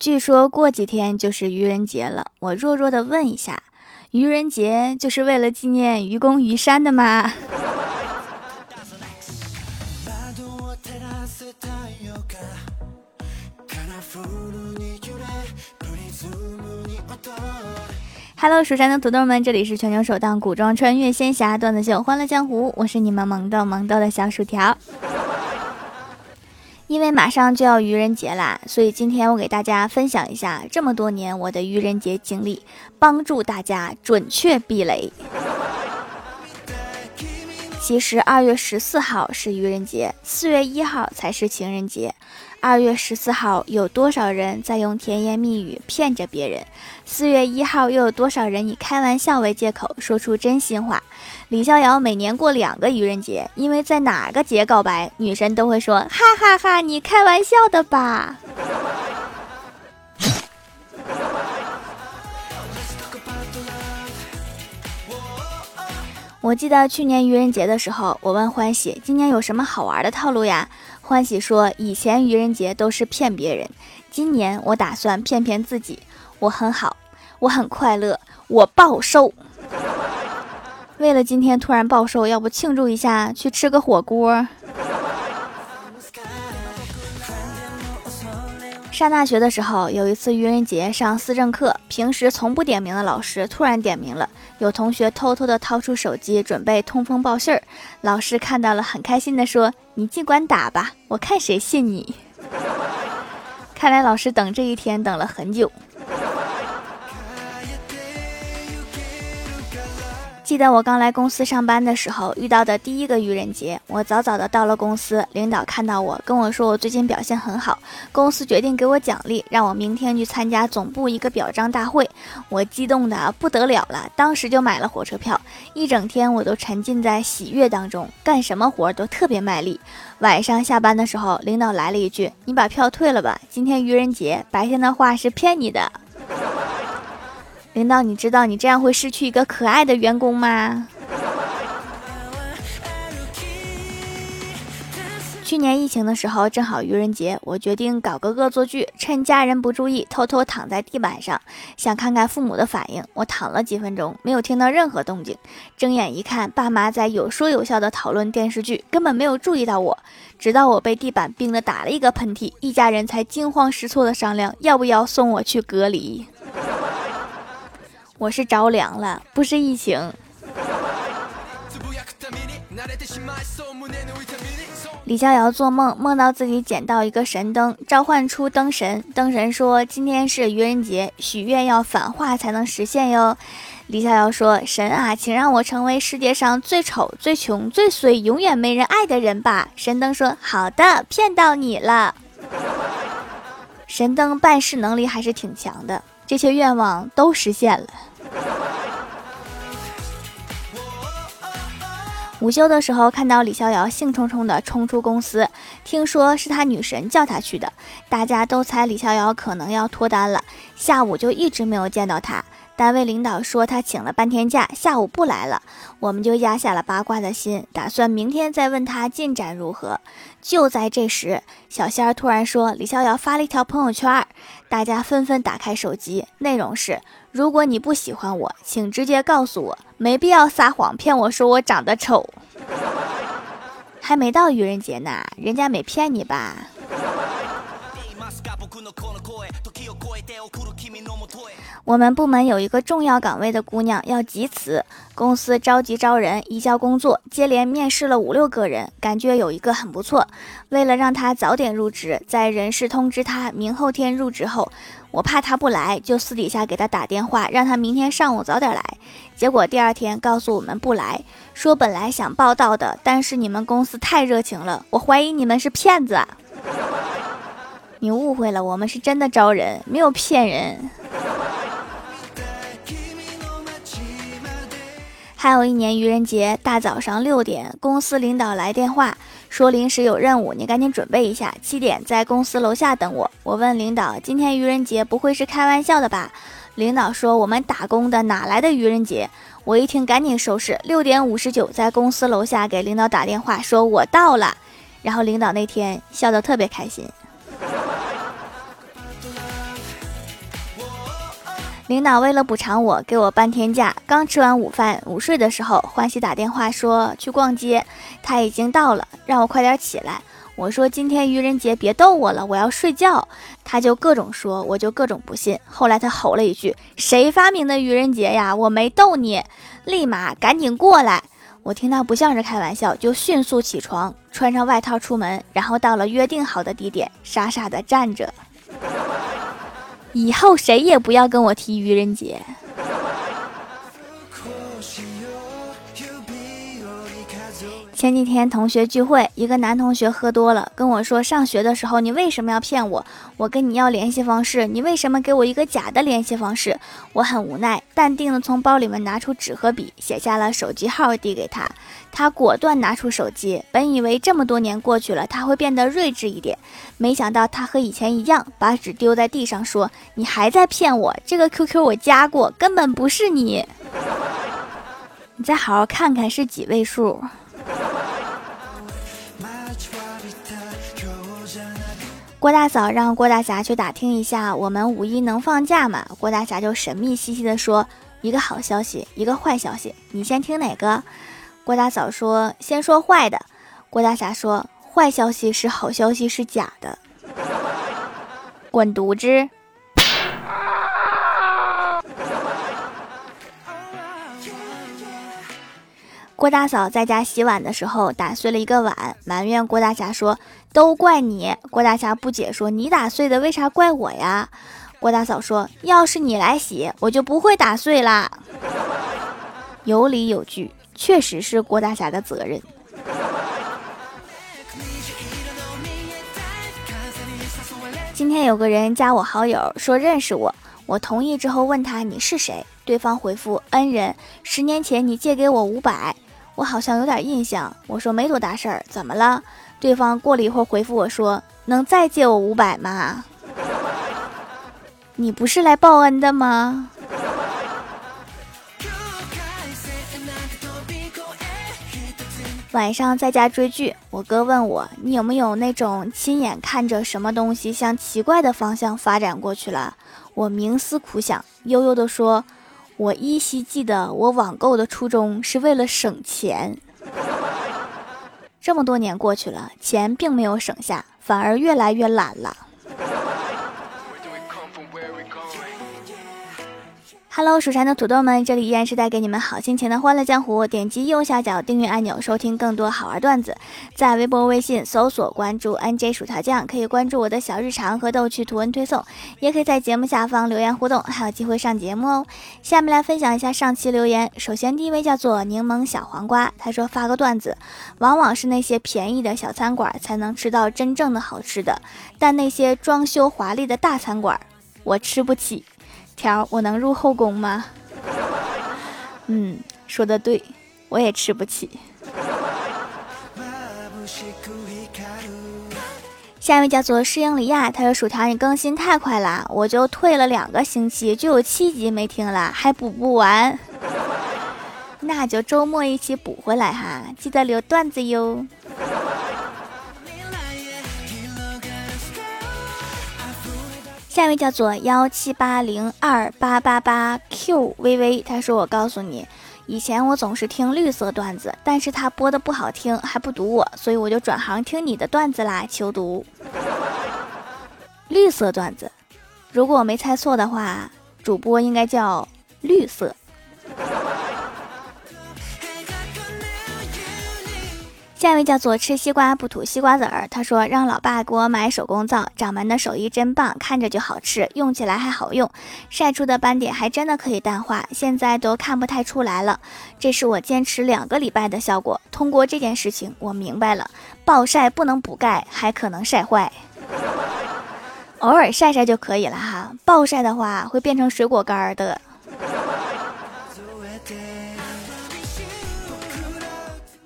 据说过几天就是愚人节了，我弱弱的问一下，愚人节就是为了纪念愚公移山的吗？Hello，蜀山的土豆们，这里是全球首档古装穿越仙侠段子秀《欢乐江湖》，我是你们萌豆萌豆的小薯条。因为马上就要愚人节啦，所以今天我给大家分享一下这么多年我的愚人节经历，帮助大家准确避雷。其实二月十四号是愚人节，四月一号才是情人节。二月十四号有多少人在用甜言蜜语骗着别人？四月一号又有多少人以开玩笑为借口说出真心话？李逍遥每年过两个愚人节，因为在哪个节告白，女神都会说哈哈哈，你开玩笑的吧？我记得去年愚人节的时候，我问欢喜今年有什么好玩的套路呀？欢喜说：“以前愚人节都是骗别人，今年我打算骗骗自己。我很好，我很快乐，我暴瘦。为了今天突然暴瘦，要不庆祝一下，去吃个火锅。”上大学的时候，有一次愚人节上思政课，平时从不点名的老师突然点名了。有同学偷偷的掏出手机准备通风报信儿，老师看到了很开心的说：“你尽管打吧，我看谁信你。”看来老师等这一天等了很久。记得我刚来公司上班的时候遇到的第一个愚人节，我早早的到了公司，领导看到我跟我说我最近表现很好，公司决定给我奖励，让我明天去参加总部一个表彰大会。我激动的不得了了，当时就买了火车票，一整天我都沉浸在喜悦当中，干什么活都特别卖力。晚上下班的时候，领导来了一句：“你把票退了吧，今天愚人节，白天的话是骗你的。”领导，你知道你这样会失去一个可爱的员工吗？去年疫情的时候，正好愚人节，我决定搞个恶作剧，趁家人不注意，偷偷躺在地板上，想看看父母的反应。我躺了几分钟，没有听到任何动静。睁眼一看，爸妈在有说有笑的讨论电视剧，根本没有注意到我。直到我被地板冰的打了一个喷嚏，一家人才惊慌失措的商量要不要送我去隔离。我是着凉了，不是疫情。李逍遥做梦，梦到自己捡到一个神灯，召唤出灯神。灯神说：“今天是愚人节，许愿要反话才能实现哟。”李逍遥说：“神啊，请让我成为世界上最丑、最穷、最衰、永远没人爱的人吧。”神灯说：“好的，骗到你了。”神灯办事能力还是挺强的，这些愿望都实现了。午休的时候，看到李逍遥兴冲冲地冲出公司，听说是他女神叫他去的，大家都猜李逍遥可能要脱单了。下午就一直没有见到他。单位领导说他请了半天假，下午不来了，我们就压下了八卦的心，打算明天再问他进展如何。就在这时，小仙儿突然说李逍遥发了一条朋友圈，大家纷纷打开手机，内容是：如果你不喜欢我，请直接告诉我，没必要撒谎骗我说我长得丑。还没到愚人节呢，人家没骗你吧？我们部门有一个重要岗位的姑娘要集辞，公司着急招人，移交工作，接连面试了五六个人，感觉有一个很不错。为了让她早点入职，在人事通知她明后天入职后，我怕她不来，就私底下给她打电话，让她明天上午早点来。结果第二天告诉我们不来，说本来想报道的，但是你们公司太热情了，我怀疑你们是骗子。你误会了，我们是真的招人，没有骗人。还有一年愚人节大早上六点，公司领导来电话说临时有任务，你赶紧准备一下，七点在公司楼下等我。我问领导，今天愚人节不会是开玩笑的吧？领导说我们打工的哪来的愚人节？我一听赶紧收拾，六点五十九在公司楼下给领导打电话说我到了，然后领导那天笑得特别开心。领导为了补偿我，给我半天假。刚吃完午饭，午睡的时候，欢喜打电话说去逛街，他已经到了，让我快点起来。我说今天愚人节，别逗我了，我要睡觉。他就各种说，我就各种不信。后来他吼了一句：“谁发明的愚人节呀？我没逗你，立马赶紧过来。”我听他不像是开玩笑，就迅速起床，穿上外套出门，然后到了约定好的地点，傻傻的站着。以后谁也不要跟我提愚人节。前几天同学聚会，一个男同学喝多了，跟我说：“上学的时候你为什么要骗我？我跟你要联系方式，你为什么给我一个假的联系方式？”我很无奈，淡定的从包里面拿出纸和笔，写下了手机号递给他。他果断拿出手机，本以为这么多年过去了，他会变得睿智一点，没想到他和以前一样，把纸丢在地上，说：“你还在骗我？这个 QQ 我加过，根本不是你。你再好好看看是几位数。”郭大嫂让郭大侠去打听一下，我们五一能放假吗？郭大侠就神秘兮兮的说：“一个好消息，一个坏消息，你先听哪个？”郭大嫂说：“先说坏的。”郭大侠说：“坏消息是好消息是假的，滚犊子！”郭大嫂在家洗碗的时候打碎了一个碗，埋怨郭大侠说：“都怪你。”郭大侠不解说：“你打碎的为啥怪我呀？”郭大嫂说：“要是你来洗，我就不会打碎啦。”有理有据，确实是郭大侠的责任。今天有个人加我好友，说认识我，我同意之后问他你是谁，对方回复恩人，十年前你借给我五百。我好像有点印象，我说没多大事儿，怎么了？对方过了一会儿回复我说：“能再借我五百吗？” 你不是来报恩的吗？晚上在家追剧，我哥问我：“你有没有那种亲眼看着什么东西向奇怪的方向发展过去了？”我冥思苦想，悠悠地说。我依稀记得，我网购的初衷是为了省钱。这么多年过去了，钱并没有省下，反而越来越懒了。Hello，蜀山的土豆们，这里依然是带给你们好心情的欢乐江湖。点击右下角订阅按钮，收听更多好玩段子。在微博、微信搜索关注 NJ 薯条酱，可以关注我的小日常和逗趣图文推送，也可以在节目下方留言互动，还有机会上节目哦。下面来分享一下上期留言。首先，第一位叫做柠檬小黄瓜，他说发个段子，往往是那些便宜的小餐馆才能吃到真正的好吃的，但那些装修华丽的大餐馆，我吃不起。条，我能入后宫吗？嗯，说的对，我也吃不起。下一位叫做诗英里亚，他说：“薯条，你更新太快了，我就退了两个星期，就有七集没听了，还补不完。那就周末一起补回来哈，记得留段子哟。”下一位叫做幺七八零二八八八 Q V V，他说：“我告诉你，以前我总是听绿色段子，但是他播的不好听，还不读我，所以我就转行听你的段子啦，求读。绿色段子，如果我没猜错的话，主播应该叫绿色。”下一位叫做吃西瓜不吐西瓜籽儿，他说让老爸给我买手工皂，掌门的手艺真棒，看着就好吃，用起来还好用，晒出的斑点还真的可以淡化，现在都看不太出来了。这是我坚持两个礼拜的效果。通过这件事情，我明白了，暴晒不能补钙，还可能晒坏。偶尔晒晒就可以了哈，暴晒的话会变成水果干儿的。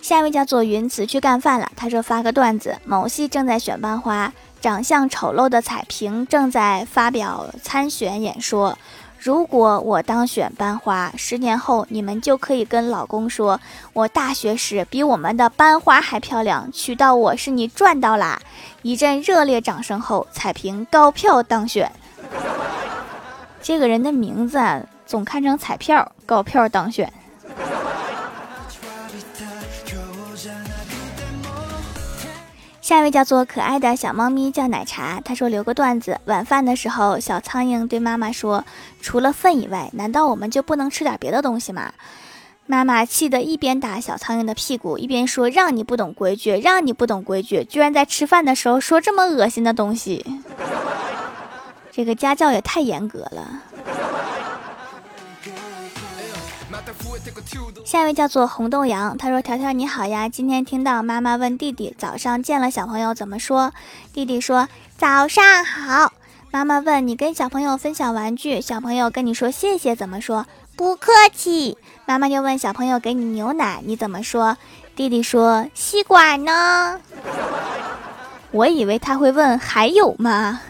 下一位叫做云慈去干饭了。他说发个段子：某系正在选班花，长相丑陋的彩萍正在发表参选演说。如果我当选班花，十年后你们就可以跟老公说，我大学时比我们的班花还漂亮，娶到我是你赚到啦！一阵热烈掌声后，彩萍高票当选。这个人的名字啊，总看成彩票，高票当选。下一位叫做可爱的小猫咪，叫奶茶。他说留个段子：晚饭的时候，小苍蝇对妈妈说：“除了粪以外，难道我们就不能吃点别的东西吗？”妈妈气得一边打小苍蝇的屁股，一边说：“让你不懂规矩，让你不懂规矩，居然在吃饭的时候说这么恶心的东西，这个家教也太严格了。”下一位叫做红豆芽，他说：“条条你好呀，今天听到妈妈问弟弟早上见了小朋友怎么说，弟弟说早上好。妈妈问你跟小朋友分享玩具，小朋友跟你说谢谢怎么说？不客气。妈妈又问小朋友给你牛奶你怎么说？弟弟说吸管呢。我以为他会问还有吗？”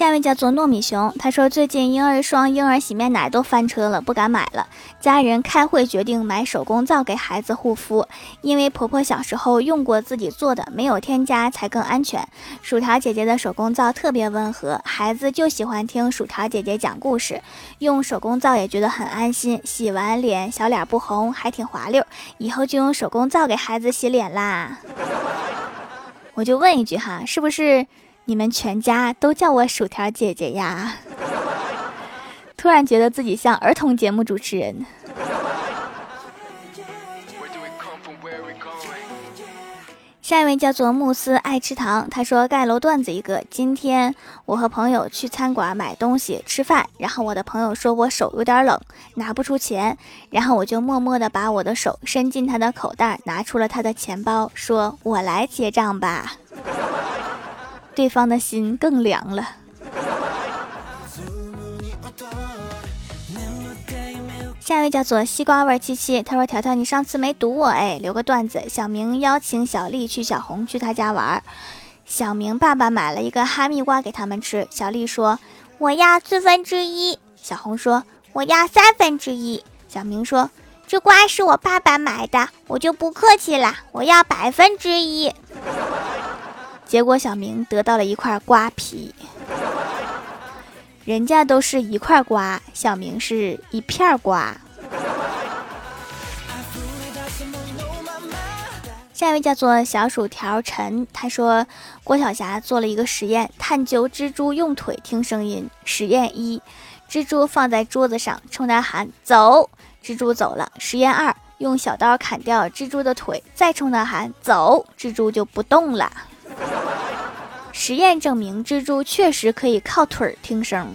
下一位叫做糯米熊，他说最近婴儿霜、婴儿洗面奶都翻车了，不敢买了。家人开会决定买手工皂给孩子护肤，因为婆婆小时候用过自己做的，没有添加才更安全。薯条姐姐的手工皂特别温和，孩子就喜欢听薯条姐姐讲故事，用手工皂也觉得很安心，洗完脸小脸不红，还挺滑溜。以后就用手工皂给孩子洗脸啦。我就问一句哈，是不是？你们全家都叫我薯条姐姐呀！突然觉得自己像儿童节目主持人。下一位叫做慕斯爱吃糖，他说盖楼段子一个。今天我和朋友去餐馆买东西吃饭，然后我的朋友说我手有点冷，拿不出钱，然后我就默默的把我的手伸进他的口袋，拿出了他的钱包，说我来结账吧。对方的心更凉了。下一位叫做西瓜味七七，他说：“条条，你上次没堵我哎，留个段子。小明邀请小丽去小红去他家玩，小明爸爸买了一个哈密瓜给他们吃。小丽说：我要四分之一。小红说：我要三分之一。小明说：这瓜是我爸爸买的，我就不客气了，我要百分之一。”结果小明得到了一块瓜皮，人家都是一块瓜，小明是一片瓜。下一位叫做小薯条陈，他说郭晓霞做了一个实验，探究蜘蛛用腿听声音。实验一，蜘蛛放在桌子上，冲他喊走，蜘蛛走了。实验二，用小刀砍掉蜘蛛的腿，再冲他喊走，蜘蛛就不动了。实验证明，蜘蛛确实可以靠腿儿听声。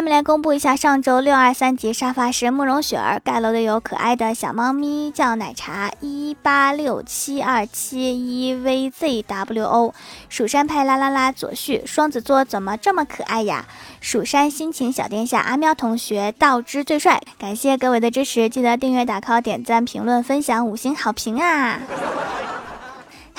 下面来公布一下上周六二三级沙发是慕容雪儿盖楼的有可爱的小猫咪叫奶茶一八六七二七一 vzwo 蜀山派啦啦啦左旭双子座怎么这么可爱呀？蜀山心情小殿下阿喵同学道之最帅，感谢各位的支持，记得订阅打 call 点赞评论分享五星好评啊！